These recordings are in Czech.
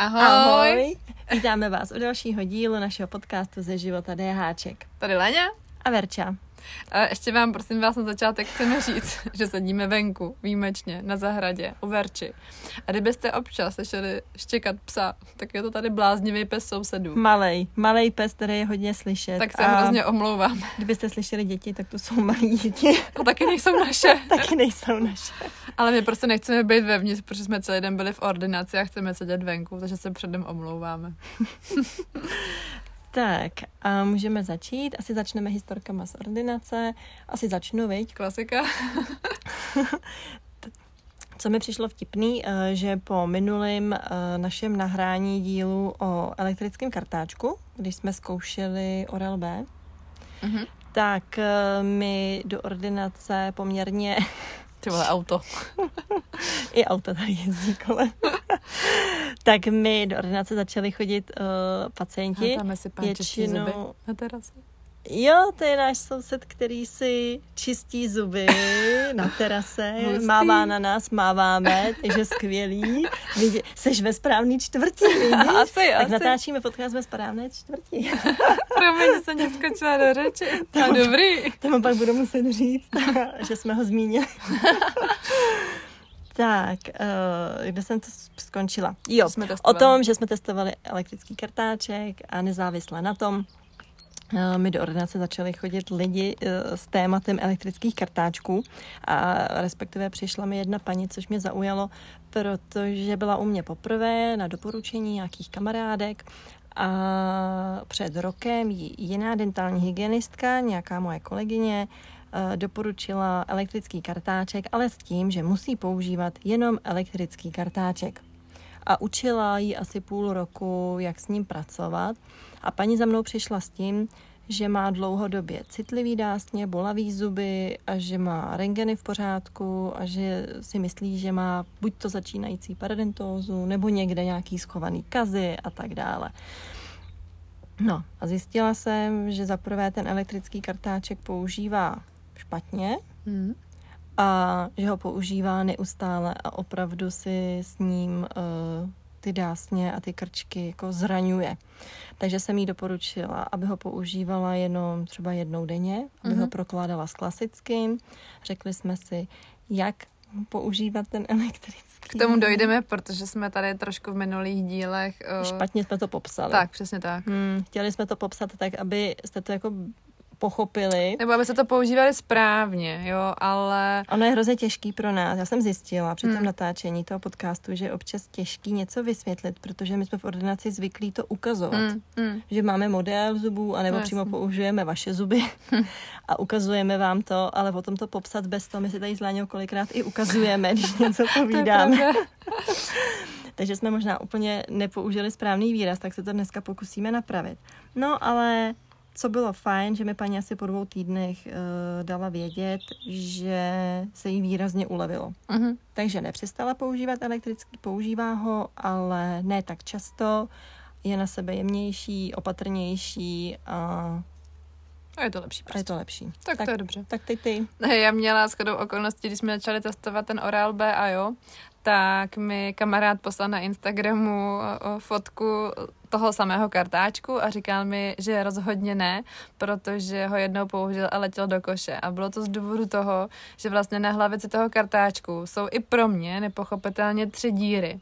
Ahoj. Ahoj. Vítáme vás u dalšího dílu našeho podcastu ze života DHček. Tady Leně. A Verča. A ještě vám, prosím vás, na začátek chceme říct, že sedíme venku, výjimečně, na zahradě, u Verči. A kdybyste občas slyšeli štěkat psa, tak je to tady bláznivý pes sousedů. Malej, malej pes, který je hodně slyšet. Tak se hrozně omlouvám. Kdybyste slyšeli děti, tak to jsou malí děti. A taky nejsou naše. taky nejsou naše. Ale my prostě nechceme být vevnitř, protože jsme celý den byli v ordinaci a chceme sedět venku, takže se předem omlouváme. Tak, a můžeme začít. Asi začneme historkama z ordinace. Asi začnu, viď? Klasika. Co mi přišlo vtipný, eh, že po minulém eh, našem nahrání dílu o elektrickém kartáčku, když jsme zkoušeli Oral B, mm-hmm. tak eh, mi do ordinace poměrně ty vole, auto. I auto tady jezdí kolem. tak my do ordinace začali chodit uh, pacienti. A si většinou... na terase. Jo, to je náš soused, který si čistí zuby na terase, Hustý. mává na nás, máváme, takže skvělý. Vidě, seš ve správný čtvrtí, vidíš? Asi, tak asi. natáčíme podcast ve správné čtvrtí. Promiň, jsem neskočila do řeči. To dobrý. To pak budu muset říct, že jsme ho zmínili. Tak, uh, kde jsem to skončila? Jo, jsme o tom, že jsme testovali elektrický kartáček a nezávisle na tom, Eh, mi do ordinace začali chodit lidi eh, s tématem elektrických kartáčků a respektive přišla mi jedna paní, což mě zaujalo, protože byla u mě poprvé na doporučení nějakých kamarádek a před rokem jiná dentální hygienistka, nějaká moje kolegyně, doporučila elektrický kartáček, ale s tím, že musí používat jenom elektrický kartáček. A učila ji asi půl roku, jak s ním pracovat. A paní za mnou přišla s tím, že má dlouhodobě citlivý dásně, bolavý zuby a že má rengeny v pořádku a že si myslí, že má buď to začínající parodontózu nebo někde nějaký schovaný kazy a tak dále. No a zjistila jsem, že za prvé ten elektrický kartáček používá špatně hmm. a že ho používá neustále a opravdu si s ním uh, ty dásně a ty krčky jako zraňuje. Takže jsem jí doporučila, aby ho používala jenom třeba jednou denně, aby mm-hmm. ho mhm. prokládala s klasickým. Řekli jsme si, jak používat ten elektrický. K tomu dojdeme, protože jsme tady trošku v minulých dílech... Uh... Špatně jsme to popsali. Tak, přesně tak. Hmm, chtěli jsme to popsat tak, aby jste to jako pochopili. Nebo aby se to používali správně, jo, ale... Ono je hrozně těžký pro nás. Já jsem zjistila při tom hmm. natáčení toho podcastu, že je občas těžký něco vysvětlit, protože my jsme v ordinaci zvyklí to ukazovat. Hmm. Hmm. Že máme model zubů, anebo no, přímo použijeme vaše zuby hmm. a ukazujeme vám to, ale potom to popsat bez toho, my si tady s Láňou kolikrát i ukazujeme, když něco povídáme. Takže jsme možná úplně nepoužili správný výraz, tak se to dneska pokusíme napravit. No, ale co bylo fajn, že mi paní asi po dvou týdnech uh, dala vědět, že se jí výrazně ulevilo. Uh-huh. Takže nepřestala používat elektrický, používá ho, ale ne tak často, je na sebe jemnější, opatrnější a a je to lepší prostě. A je to lepší. Tak, tak to je dobře. Tak ty ty. Já měla shodou okolností, když jsme začali testovat ten Oral B a jo, tak mi kamarád poslal na Instagramu fotku toho samého kartáčku a říkal mi, že rozhodně ne, protože ho jednou použil a letěl do koše. A bylo to z důvodu toho, že vlastně na hlavici toho kartáčku jsou i pro mě nepochopitelně tři díry.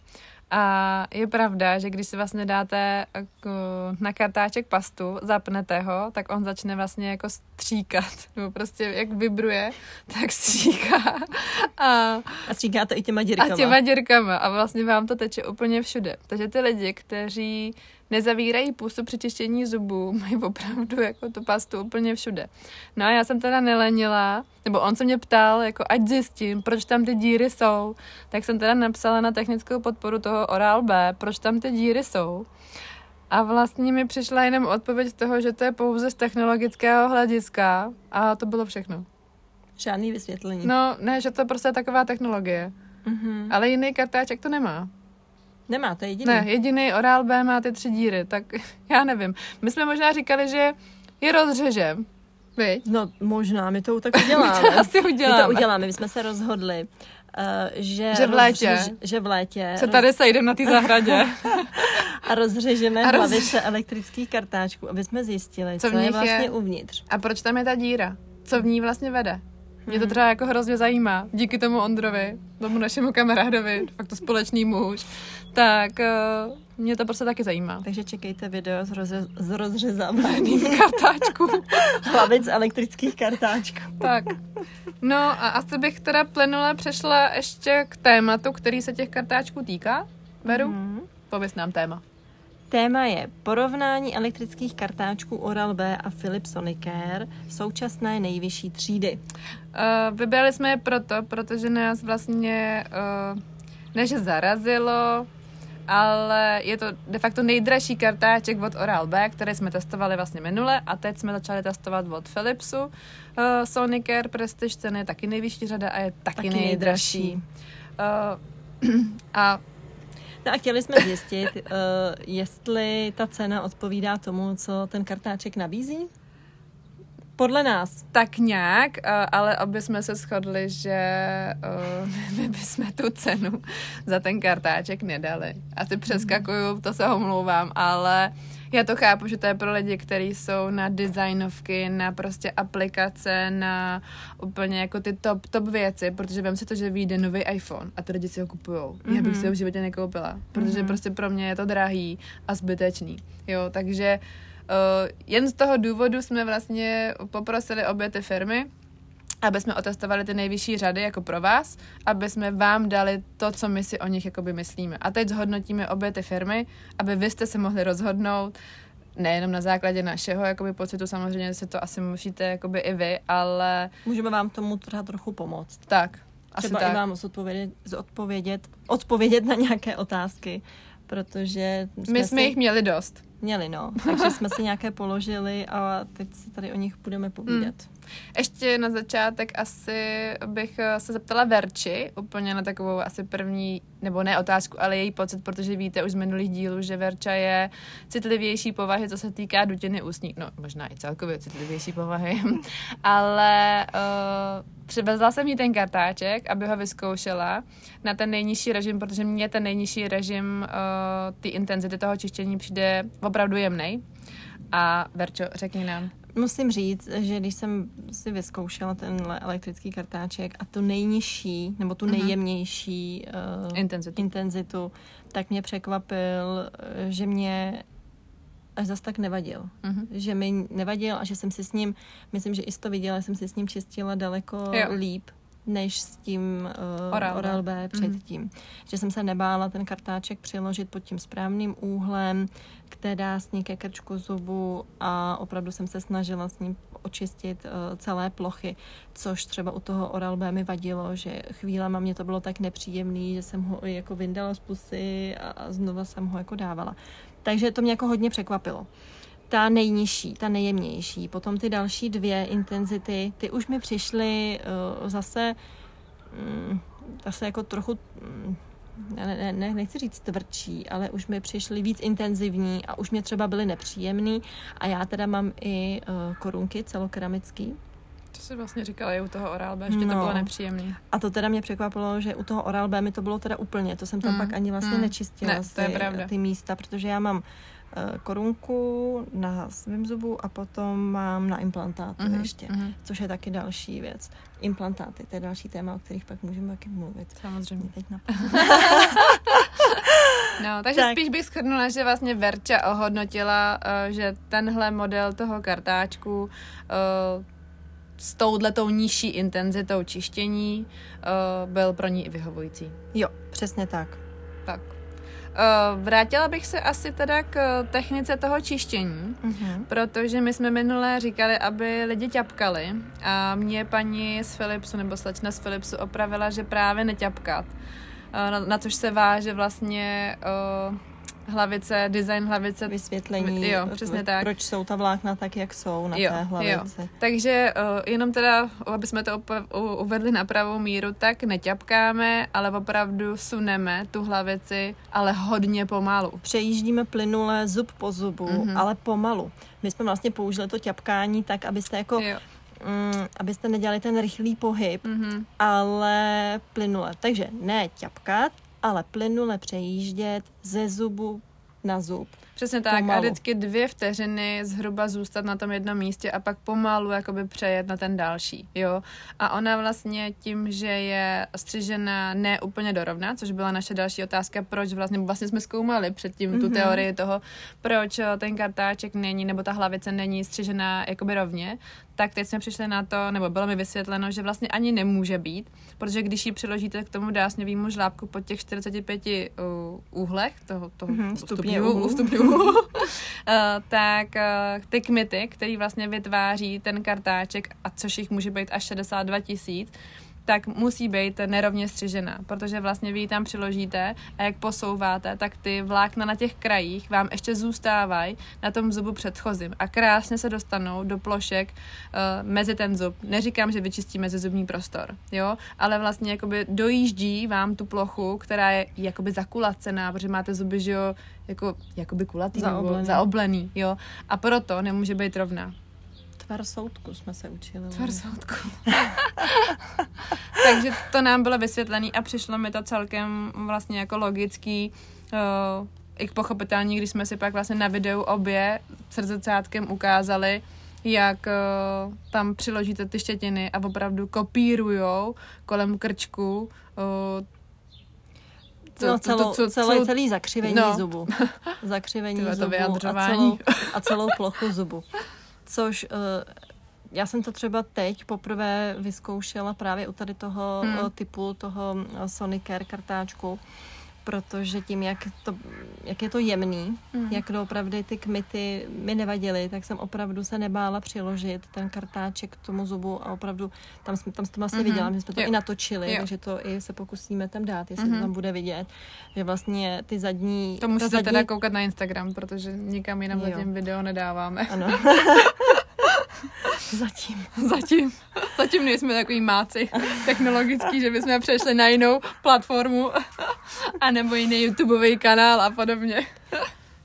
A je pravda, že když si vlastně dáte jako na kartáček pastu, zapnete ho, tak on začne vlastně jako stříkat. Nebo prostě jak vibruje, tak stříká. A, a stříká to i těma dírkama. A těma dírkama. A vlastně vám to teče úplně všude. Takže ty lidi, kteří nezavírají pusu při čištění zubů, mají opravdu jako tu pastu úplně všude. No a já jsem teda nelenila, nebo on se mě ptal, jako ať zjistím, proč tam ty díry jsou, tak jsem teda napsala na technickou podporu toho Oral B, proč tam ty díry jsou. A vlastně mi přišla jenom odpověď z toho, že to je pouze z technologického hlediska a to bylo všechno. Žádný vysvětlení. No, ne, že to je prostě taková technologie. Mm-hmm. Ale jiný kartáček to nemá. Nemá, to je jediný. Ne, jediný Oral B má ty tři díry, tak já nevím. My jsme možná říkali, že je rozřežem, Viď? No možná, my to tak uděláme. my to asi uděláme. My to uděláme, my jsme se rozhodli, že, že v létě. Rozřež, že v létě. Se tady sejdeme na té zahradě. a rozřežeme a roz... hlavice elektrických kartáčků, aby jsme zjistili, co, co je vlastně je... uvnitř. A proč tam je ta díra? Co v ní vlastně vede? Mě to hmm. třeba jako hrozně zajímá. Díky tomu Ondrovi, tomu našemu kamarádovi, fakt to společný muž, tak uh, mě to prostě taky zajímá. Takže čekejte video z, rozře- z rozřezávaným kartáčků. Hlavic elektrických kartáčků. tak. No a asi bych teda plynule přešla ještě k tématu, který se těch kartáčků týká. Beru? Mm-hmm. Pověz nám téma. Téma je porovnání elektrických kartáčků Oral-B a Philips Sonicare současné nejvyšší třídy. Uh, vybrali jsme je proto, protože nás vlastně uh, než zarazilo, ale je to de facto nejdražší kartáček od Oral-B, který jsme testovali vlastně minule a teď jsme začali testovat od Philipsu. Uh, Sonicare Prestige, ten je taky nejvyšší řada a je taky, taky nejdražší. nejdražší. Uh, a No a chtěli jsme zjistit, uh, jestli ta cena odpovídá tomu, co ten kartáček nabízí? Podle nás. Tak nějak, uh, ale aby jsme se shodli, že uh, my bychom tu cenu za ten kartáček nedali. Asi přeskakuju, to se omlouvám, ale já to chápu, že to je pro lidi, kteří jsou na designovky, na prostě aplikace, na úplně jako ty top, top věci, protože vím si to, že vyjde nový iPhone a ty lidi si ho kupují. Mm-hmm. Já bych mhm. si ho v životě nekoupila, protože mm-hmm. prostě pro mě je to drahý a zbytečný. Jo, takže uh, jen z toho důvodu jsme vlastně poprosili obě ty firmy, aby jsme otestovali ty nejvyšší řady jako pro vás, aby jsme vám dali to, co my si o nich jakoby myslíme. A teď zhodnotíme obě ty firmy, aby vy jste se mohli rozhodnout, nejenom na základě našeho jakoby pocitu, samozřejmě si to asi musíte jakoby i vy, ale... Můžeme vám tomu třeba trochu pomoct. Tak, asi Třeba tak. i vám zodpovědět, zodpovědět, odpovědět na nějaké otázky, protože... Jsme My jsme si... jich měli dost. Měli, no. Takže jsme si nějaké položili a teď si tady o nich budeme povídat. Hmm. Ještě na začátek asi bych eh, se zeptala Verči, úplně na takovou asi první, nebo ne otázku, ale její pocit, protože víte už z minulých dílů, že Verča je citlivější povahy, co se týká dutiny ústní, no možná i celkově citlivější povahy, ale uh, přivezla jsem jí ten kartáček, aby ho vyzkoušela na ten nejnižší režim, protože mě ten nejnižší režim uh, ty intenzity toho čištění přijde opravdu jemnej. A Verčo, řekni nám. Musím říct, že když jsem si vyzkoušela tenhle elektrický kartáček a tu nejnižší, nebo tu mhm. nejjemnější uh, intenzitu. intenzitu, tak mě překvapil, že mě až zas tak nevadil. Uh-huh. Že mi nevadil a že jsem si s ním, myslím, že i to viděla, jsem si s ním čistila daleko jo. líp, než s tím uh, Oral, Oral B mhm. předtím. Mm. Že jsem se nebála ten kartáček přiložit pod tím správným úhlem, která sní ke krčku zubu a opravdu jsem se snažila s ním očistit uh, celé plochy, což třeba u toho Oral B mi vadilo, že chvílema mě to bylo tak nepříjemný, že jsem ho jako vyndala z pusy a, a znova jsem ho jako dávala. Takže to mě jako hodně překvapilo ta nejnižší, ta nejjemnější. Potom ty další dvě intenzity, ty už mi přišly uh, zase, um, zase jako trochu, um, ne, ne, nechci říct tvrdší, ale už mi přišly víc intenzivní a už mě třeba byly nepříjemný. A já teda mám i uh, korunky celokeramický, to si vlastně říkala i u toho Oral B, že no. to bylo nepříjemné. A to teda mě překvapilo, že u toho Oral B mi to bylo teda úplně, to jsem tam mm. pak ani vlastně mm. nečistila ne, to je pravda. ty místa, protože já mám korunku na svém zubu a potom mám na implantáty uh-huh, ještě, uh-huh. což je taky další věc. Implantáty, to je další téma, o kterých pak můžeme taky mluvit. Samozřejmě. teď no, takže tak. spíš bych shrnula, že vlastně Verča ohodnotila, uh, že tenhle model toho kartáčku uh, s touhletou nižší intenzitou čištění byl pro ní i vyhovující. Jo, přesně tak. Tak, vrátila bych se asi teda k technice toho čištění, uh-huh. protože my jsme minule říkali, aby lidi ťapkali a mě paní z Philipsu nebo slečna z Philipsu opravila, že právě neťapkat. Uh, na, na což se váže vlastně uh, hlavice, design hlavice. Vysvětlení, jo, přesně tak. proč jsou ta vlákna tak, jak jsou na jo, té hlavice. Jo. Takže uh, jenom teda, aby jsme to op- uvedli na pravou míru, tak neťapkáme, ale opravdu suneme tu hlavici, ale hodně pomalu. Přejíždíme plynule zub po zubu, mm-hmm. ale pomalu. My jsme vlastně použili to ťapkání tak, abyste jako... Jo mm, abyste nedělali ten rychlý pohyb, mm-hmm. ale plynule. Takže ne ťapkat, ale plynule přejíždět ze zubu na zub. Přesně tak. Pomalu. A vždycky dvě vteřiny zhruba zůstat na tom jednom místě a pak pomalu jakoby přejet na ten další, jo. A ona vlastně tím, že je střižena ne úplně dorovna, což byla naše další otázka, proč vlastně, vlastně jsme zkoumali předtím mm-hmm. tu mhm. teorii toho, proč ten kartáček není, nebo ta hlavice není střižená jakoby rovně, tak teď jsme přišli na to, nebo bylo mi vysvětleno, že vlastně ani nemůže být, protože když ji přiložíte k tomu dásňovému žlábku po těch 45 uh, úhlech, toho, toho mm-hmm, stupňů, stupňů, uh, tak uh, ty kmity, který vlastně vytváří ten kartáček, a což jich může být až 62 tisíc, tak musí být nerovně střižená, protože vlastně vy ji tam přiložíte a jak posouváte, tak ty vlákna na těch krajích vám ještě zůstávají na tom zubu předchozím a krásně se dostanou do plošek uh, mezi ten zub. Neříkám, že vyčistí mezizubní prostor, jo, ale vlastně jakoby dojíždí vám tu plochu, která je jakoby zakulacená, protože máte zuby, že jo, jako, jakoby kulatý zaoblený. nebo zaoblený, jo, a proto nemůže být rovná. Tvar soudku jsme se učili. Tvar soudku. Takže to nám bylo vysvětlené a přišlo mi to celkem vlastně jako logický, uh, i pochopitelně, když jsme si pak vlastně na videu obě s rzecátkem ukázali, jak uh, tam přiložíte ty štětiny a opravdu kopírujou kolem krčku uh, to, no, celou, to, to, celé, celý zakřivení no. zubu. Zakřivení Tyhle zubu to a celou, a celou plochu zubu což uh, já jsem to třeba teď poprvé vyzkoušela právě u tady toho hmm. Eh, typu, toho eh, Sonicare kartáčku, protože tím, jak, to, jak je to jemný, mm. jak opravdu ty kmity mi nevadily, tak jsem opravdu se nebála přiložit ten kartáček k tomu zubu a opravdu, tam, jsme, tam jsem vlastně mm-hmm. viděla, že jsme to jo. i natočili, jo. takže to i se pokusíme tam dát, jestli mm-hmm. to mhm. tam bude vidět, že vlastně ty zadní... To musíte zadní... teda koukat na Instagram, protože nikam jinam zatím video nedáváme. Ano. Zatím. Zatím. Zatím nejsme takový máci technologický, že bychom přešli na jinou platformu a nebo jiný YouTubeový kanál a podobně.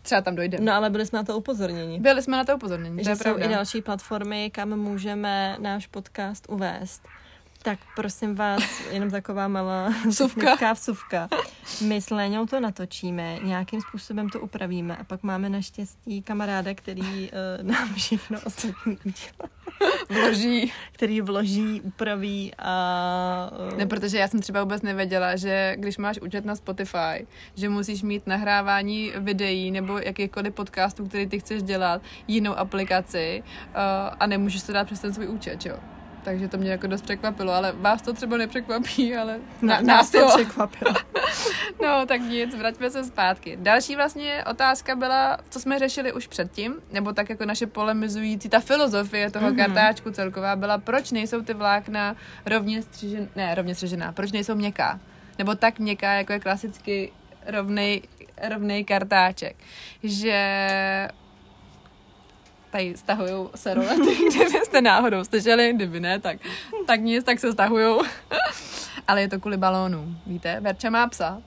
Třeba tam dojde. No ale byli jsme na to upozorněni. Byli jsme na to upozorněni, že to jsou pravda. i další platformy, kam můžeme náš podcast uvést. Tak prosím vás, jenom taková malá vsuvka. vsuvka. My s Léňou to natočíme, nějakým způsobem to upravíme a pak máme naštěstí kamaráda, který uh, nám všechno ostatní udělá. Vloží. Který vloží, upraví a... Uh... Ne, protože já jsem třeba vůbec nevěděla, že když máš účet na Spotify, že musíš mít nahrávání videí nebo jakýchkoliv podcastů, který ty chceš dělat, jinou aplikaci uh, a nemůžeš to dát přes ten svůj účet, jo? Takže to mě jako dost překvapilo, ale vás to třeba nepřekvapí, ale na, nás to překvapilo. no, tak nic, vraťme se zpátky. Další vlastně otázka byla, co jsme řešili už předtím, nebo tak jako naše polemizující, ta filozofie toho mm-hmm. kartáčku celková byla, proč nejsou ty vlákna rovně střižená, ne, rovně střižená, proč nejsou měkká, nebo tak měkká, jako je klasicky rovnej, rovnej kartáček, že tady stahují se rolety, kdybyste náhodou slyšeli, kdyby ne, tak, tak nic, tak se stahují. Ale je to kvůli balónům, víte? Verča má psa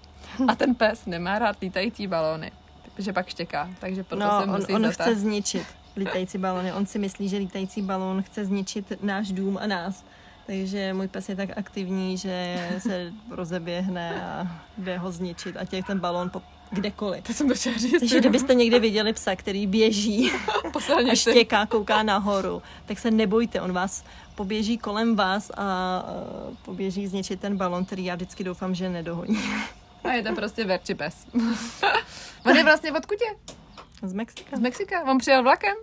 a ten pes nemá rád lítající balóny, protože pak štěká, takže proto no, se musí on, on chce zničit lítající balóny. On si myslí, že lítající balón chce zničit náš dům a nás. Takže můj pes je tak aktivní, že se rozeběhne a jde ho zničit a těch ten balón po kdekoliv. To jsem to říct. Takže kdybyste někdy viděli psa, který běží a štěká, kouká nahoru, tak se nebojte, on vás poběží kolem vás a poběží zničit ten balon, který já vždycky doufám, že nedohoní. A je to prostě verči pes. on je vlastně odkud je? Z Mexika. Z Mexika? On přijel vlakem?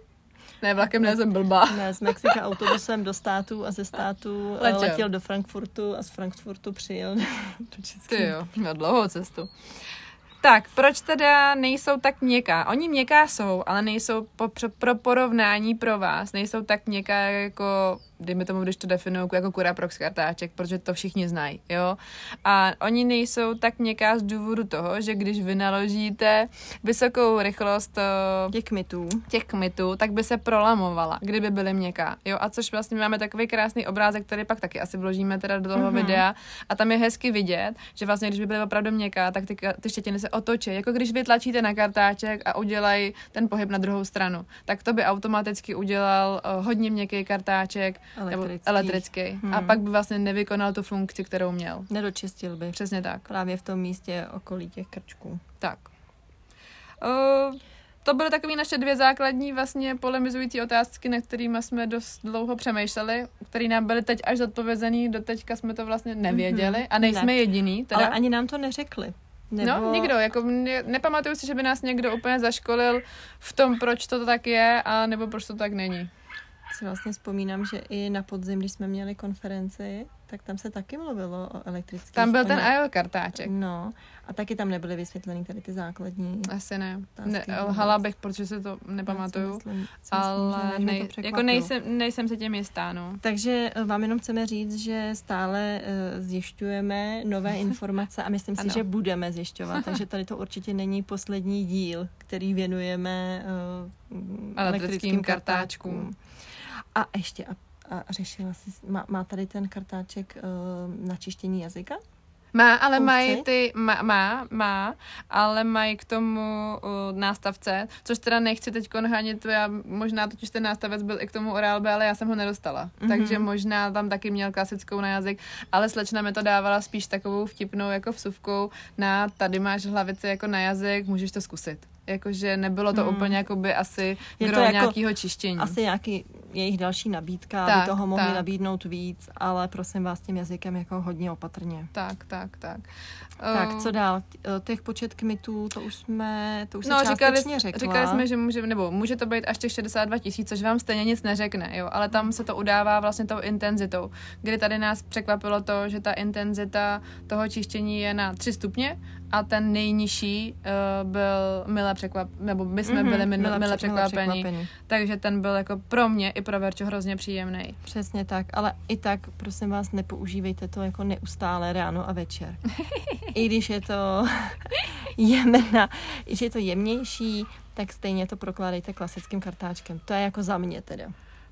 Ne, vlakem ne, jsem blbá. Ne, z Mexika autobusem do státu a ze státu letěl, letěl do Frankfurtu a z Frankfurtu přijel do České. Ty jo, měl dlouhou cestu. Tak, proč teda nejsou tak měkká? Oni měkká jsou, ale nejsou po, pro, porovnání pro vás, nejsou tak měkká jako dejme tomu, když to definuju jako Curaprox kartáček, protože to všichni znají, jo. A oni nejsou tak měkká z důvodu toho, že když vynaložíte vysokou rychlost eh, těch kmitů, těch kmitů, tak by se prolamovala, kdyby byly měkká, jo. A což vlastně máme takový krásný obrázek, který pak taky asi vložíme teda do toho mm-hmm. videa a tam je hezky vidět, že vlastně když by byly opravdu měkká, tak ty, ty štětiny se otočí, jako když vytlačíte na kartáček a udělají ten pohyb na druhou stranu, tak to by automaticky udělal uh, hodně měkký kartáček, elektrický, nebo elektrický hmm. a pak by vlastně nevykonal tu funkci, kterou měl. Nedočistil by. Přesně tak. Právě v tom místě okolí těch krčků. Tak. Uh, to byly takové naše dvě základní vlastně polemizující otázky, na kterými jsme dost dlouho přemýšleli, které nám byly teď až zodpovězený, do teďka jsme to vlastně nevěděli mhm. a nejsme ne. jediný. Teda. Ale ani nám to neřekli. Nebo... No, nikdo, jako ne, nepamatuju si, že by nás někdo úplně zaškolil v tom, proč to tak je, a nebo proč to tak není si vlastně vzpomínám, že i na podzim, když jsme měli konferenci, tak tam se taky mluvilo o elektrických. Tam byl ten IO kartáček. No, a taky tam nebyly vysvětleny tady ty základní. Asi ne. ne lhala bych, protože si to nepamatuju. Si myslím, ale myslím, nej, jako nejsem, nejsem se tím jistá, no. Takže eh, vám jenom chceme říct, že stále uh, zjišťujeme nové informace a myslím si, že budeme zjišťovat. takže tady to určitě není poslední díl, který věnujeme uh, elektrickým, elektrickým kartáčkům. kartáčkům. A ještě, a, a řešila jsi, má, má tady ten kartáček uh, na čištění jazyka? Má, ale Funkci? mají ty, má, má, má, ale mají k tomu uh, nástavce, což teda nechci teď hanit, já možná totiž ten nástavec byl i k tomu oral B, ale já jsem ho nedostala. Mm-hmm. Takže možná tam taky měl klasickou na jazyk, ale slečna mi to dávala spíš takovou vtipnou jako vsuvkou na tady máš hlavici jako na jazyk, můžeš to zkusit. Jakože nebylo to hmm. úplně jakoby asi je gro jako nějakého čištění. Asi nějaký jejich další nabídka, tak, aby toho mohli tak. nabídnout víc, ale prosím vás tím jazykem jako hodně opatrně. Tak, tak, tak. Tak, uh, co dál? Těch počet kmitů, to už jsme, to už no, říkali, řekla. Říkali jsme, že může, nebo může to být až těch 62 tisíc, což vám stejně nic neřekne, jo, ale tam se to udává vlastně tou intenzitou, kdy tady nás překvapilo to, že ta intenzita toho čištění je na 3 stupně a ten nejnižší uh, byl milé překvap, nebo my jsme mm-hmm, byli mil, milé, milé překvapení, překvapení. Takže ten byl jako pro mě i pro Verču hrozně příjemný. Přesně tak, ale i tak prosím vás nepoužívejte to jako neustále ráno a večer. I když je to jemná, i když je to jemnější, tak stejně to prokládejte klasickým kartáčkem. To je jako za mě teda.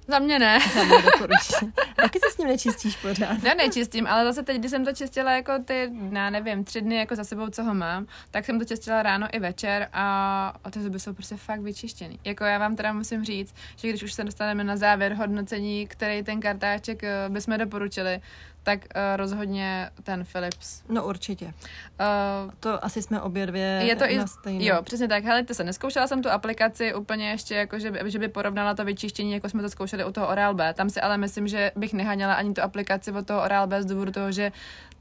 Za mě ne. Za mě Taky se s ním nečistíš pořád. Já nečistím, ale zase teď, když jsem to čistila jako ty, já nevím, tři dny jako za sebou, co ho mám, tak jsem to čistila ráno i večer a, a ty zuby jsou prostě fakt vyčištěný. Jako já vám teda musím říct, že když už se dostaneme na závěr hodnocení, který ten kartáček eh, bychom doporučili, tak uh, rozhodně ten Philips. No určitě. Uh, to asi jsme obě dvě je to i, stejné. Jo, přesně tak. Hele, to se neskoušela jsem tu aplikaci úplně ještě, jako že, by, že by porovnala to vyčištění, jako jsme to zkoušeli u toho Oral B. Tam si ale myslím, že bych nehaněla ani tu aplikaci od toho Oral B z důvodu toho, že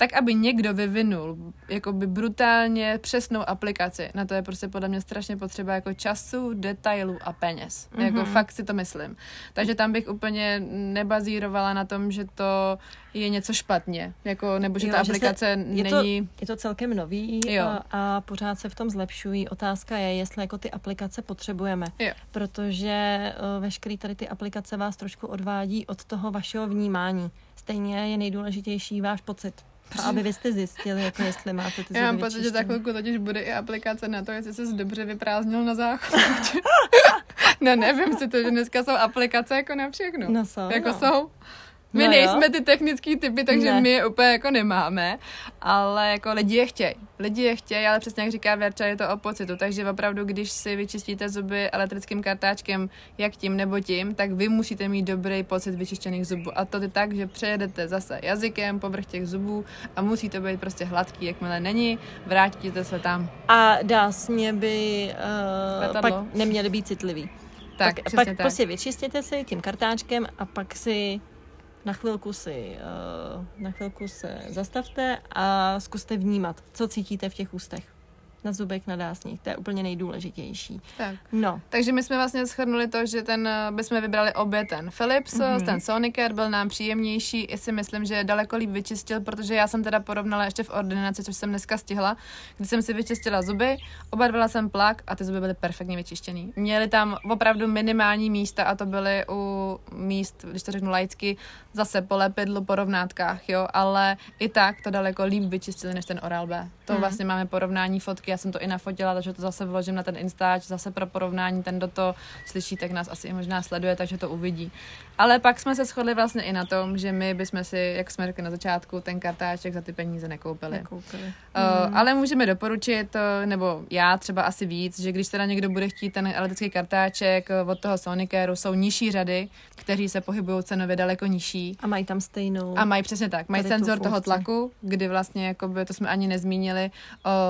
tak, aby někdo vyvinul jakoby brutálně přesnou aplikaci, na to je prostě podle mě strašně potřeba jako času, detailů a peněz. Mm-hmm. Jako fakt si to myslím. Takže tam bych úplně nebazírovala na tom, že to je něco špatně, jako, nebo že jo, ta aplikace se, je není... To, je to celkem nový jo. A, a pořád se v tom zlepšují. Otázka je, jestli jako ty aplikace potřebujeme, jo. protože uh, veškerý tady ty aplikace vás trošku odvádí od toho vašeho vnímání. Stejně je nejdůležitější váš pocit. A aby vy jste zjistili, jako jestli máte ty Já mám pocit, že za chvilku totiž bude i aplikace na to, jestli jsi dobře vyprázdnil na záchod. no nevím si to, že dneska jsou aplikace jako na všechno. No jsou. Jako no. jsou. My no nejsme jo. ty technické typy, takže ne. my je úplně jako nemáme, ale jako lidi je chtějí. Lidi je chtějí, ale přesně jak říká Verča, je to o pocitu, takže opravdu, když si vyčistíte zuby elektrickým kartáčkem, jak tím nebo tím, tak vy musíte mít dobrý pocit vyčištěných zubů. A to je tak, že přejedete zase jazykem povrch těch zubů a musí to být prostě hladký, jakmile není, vrátíte se tam. A dásně by uh, pak neměly být citlivý. Tak, tak pak tak. prostě vyčistěte si tím kartáčkem a pak si na chvilku si, uh, na chvilku se zastavte a zkuste vnímat, co cítíte v těch ústech na zubek, na dásních. To je úplně nejdůležitější. Tak. No. Takže my jsme vlastně shrnuli to, že ten eh, bychom vybrali obě ten Philips, mm-hmm. ten Sonicare byl nám příjemnější, i si myslím, že daleko líp vyčistil, protože já jsem teda porovnala ještě v ordinaci, což jsem dneska stihla, kdy jsem si vyčistila zuby, obarvila jsem plak a ty zuby byly perfektně vyčištěný. Měly tam opravdu minimální místa a to byly u míst, když to řeknu laicky, zase po lepidlu, po rovnátkách, jo, ale i tak to daleko líp vyčistili než ten Oral B. To mm. vlastně máme porovnání fotky já jsem to i nafotila, takže to zase vložím na ten Instač, zase pro porovnání, ten do to slyší, tak nás asi i možná sleduje, takže to uvidí. Ale pak jsme se shodli vlastně i na tom, že my bychom si, jak jsme řekli na začátku, ten kartáček za ty peníze nekoupili. nekoupili. Uh, hmm. Ale můžeme doporučit, uh, nebo já třeba asi víc, že když teda někdo bude chtít ten elektrický kartáček uh, od toho Sonicaru, jsou nižší řady, kteří se pohybují cenově daleko nižší. A mají tam stejnou. A mají přesně tak. Mají senzor toho tlaku, kdy vlastně, jakoby, to jsme ani nezmínili.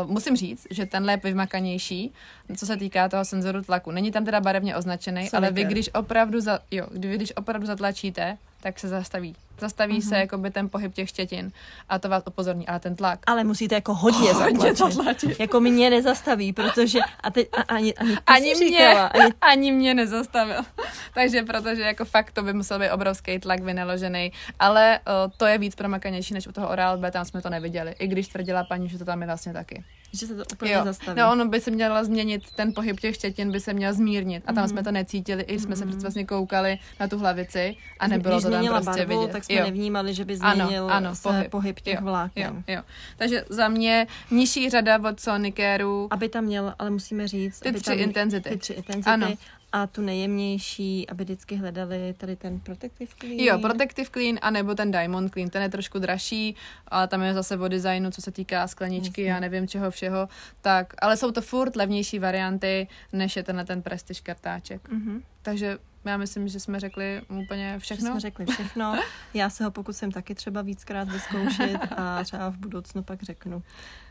Uh, musím říct, že tenhle je vymakanější, co se týká toho senzoru tlaku. Není tam teda barevně označený, ale vy když opravdu, za, jo, vy když opravdu zatlačíte, tak se zastaví. Zastaví mm-hmm. se jako by ten pohyb těch štětin a to vás upozorní, ale ten tlak. Ale musíte jako hodně, hodně zatlačit. zatlačit. Jako mě nezastaví, protože a teď a, ani, ani, ani, mě, říkala, ani... ani mě nezastavil. Takže protože jako fakt to by musel být obrovský tlak vynaložený, ale o, to je víc promakanější než u toho Oral B, tam jsme to neviděli, i když tvrdila paní, že to tam je vlastně taky. Že se to úplně jo. zastaví. No, ono by se měla změnit, ten pohyb těch štětin by se měl zmírnit. A tam mm-hmm. jsme to necítili, i jsme mm-hmm. se mhm. vlastně koukali na tu hlavici a nebylo Když to tam prostě barvu, vidět. tak jsme jo. nevnímali, že by změnil ano, ano, pohyb, pohyb těch jo, vláken. Jo, jo. Takže za mě nižší řada od Sonicaru. Aby tam měl, ale musíme říct, ty aby tři tam, intenzity. Ty tři intenzity. Ano a tu nejjemnější, aby vždycky hledali tady ten Protective Clean. Jo, Protective Clean, anebo ten Diamond Clean, ten je trošku dražší, ale tam je zase o designu, co se týká skleničky, já nevím čeho všeho, tak, ale jsou to furt levnější varianty, než je tenhle ten Prestige kartáček. Mm-hmm. Takže já myslím, že jsme řekli úplně všechno. Že jsme řekli všechno. Já se ho pokusím taky třeba víckrát vyzkoušet a třeba v budoucnu pak řeknu,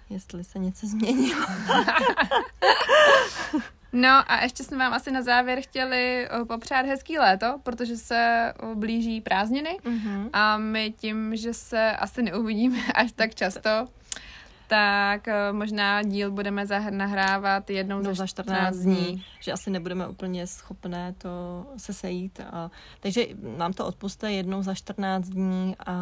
jestli se něco změnilo. No a ještě jsme vám asi na závěr chtěli eh, popřát hezký léto, protože se eh, blíží prázdniny mm-hmm. a my tím, že se asi neuvidíme až tak často, tak eh, možná díl budeme nahrávat jednou no, za 14 dní. dní. Že asi nebudeme úplně schopné to se sejít. A, takže nám to odpuste jednou za 14 dní. A,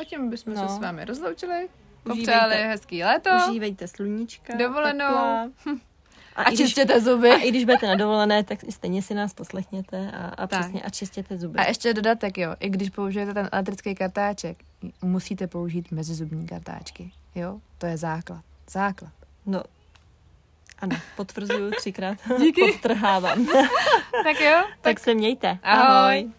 a tím bychom no. se s vámi rozloučili. Popřáli hezký léto. Užívejte sluníčka. Dovolenou. A, a čistěte když, zuby. A i když budete na dovolené, tak stejně si nás poslechněte a, a tak. přesně a čistěte zuby. A ještě dodatek, jo, i když použijete ten elektrický kartáček, musíte použít mezizubní kartáčky, jo, to je základ, základ. No, ano, potvrzuju třikrát. Díky. Podtrhávám. tak jo. Tak, tak se mějte. Ahoj. Ahoj.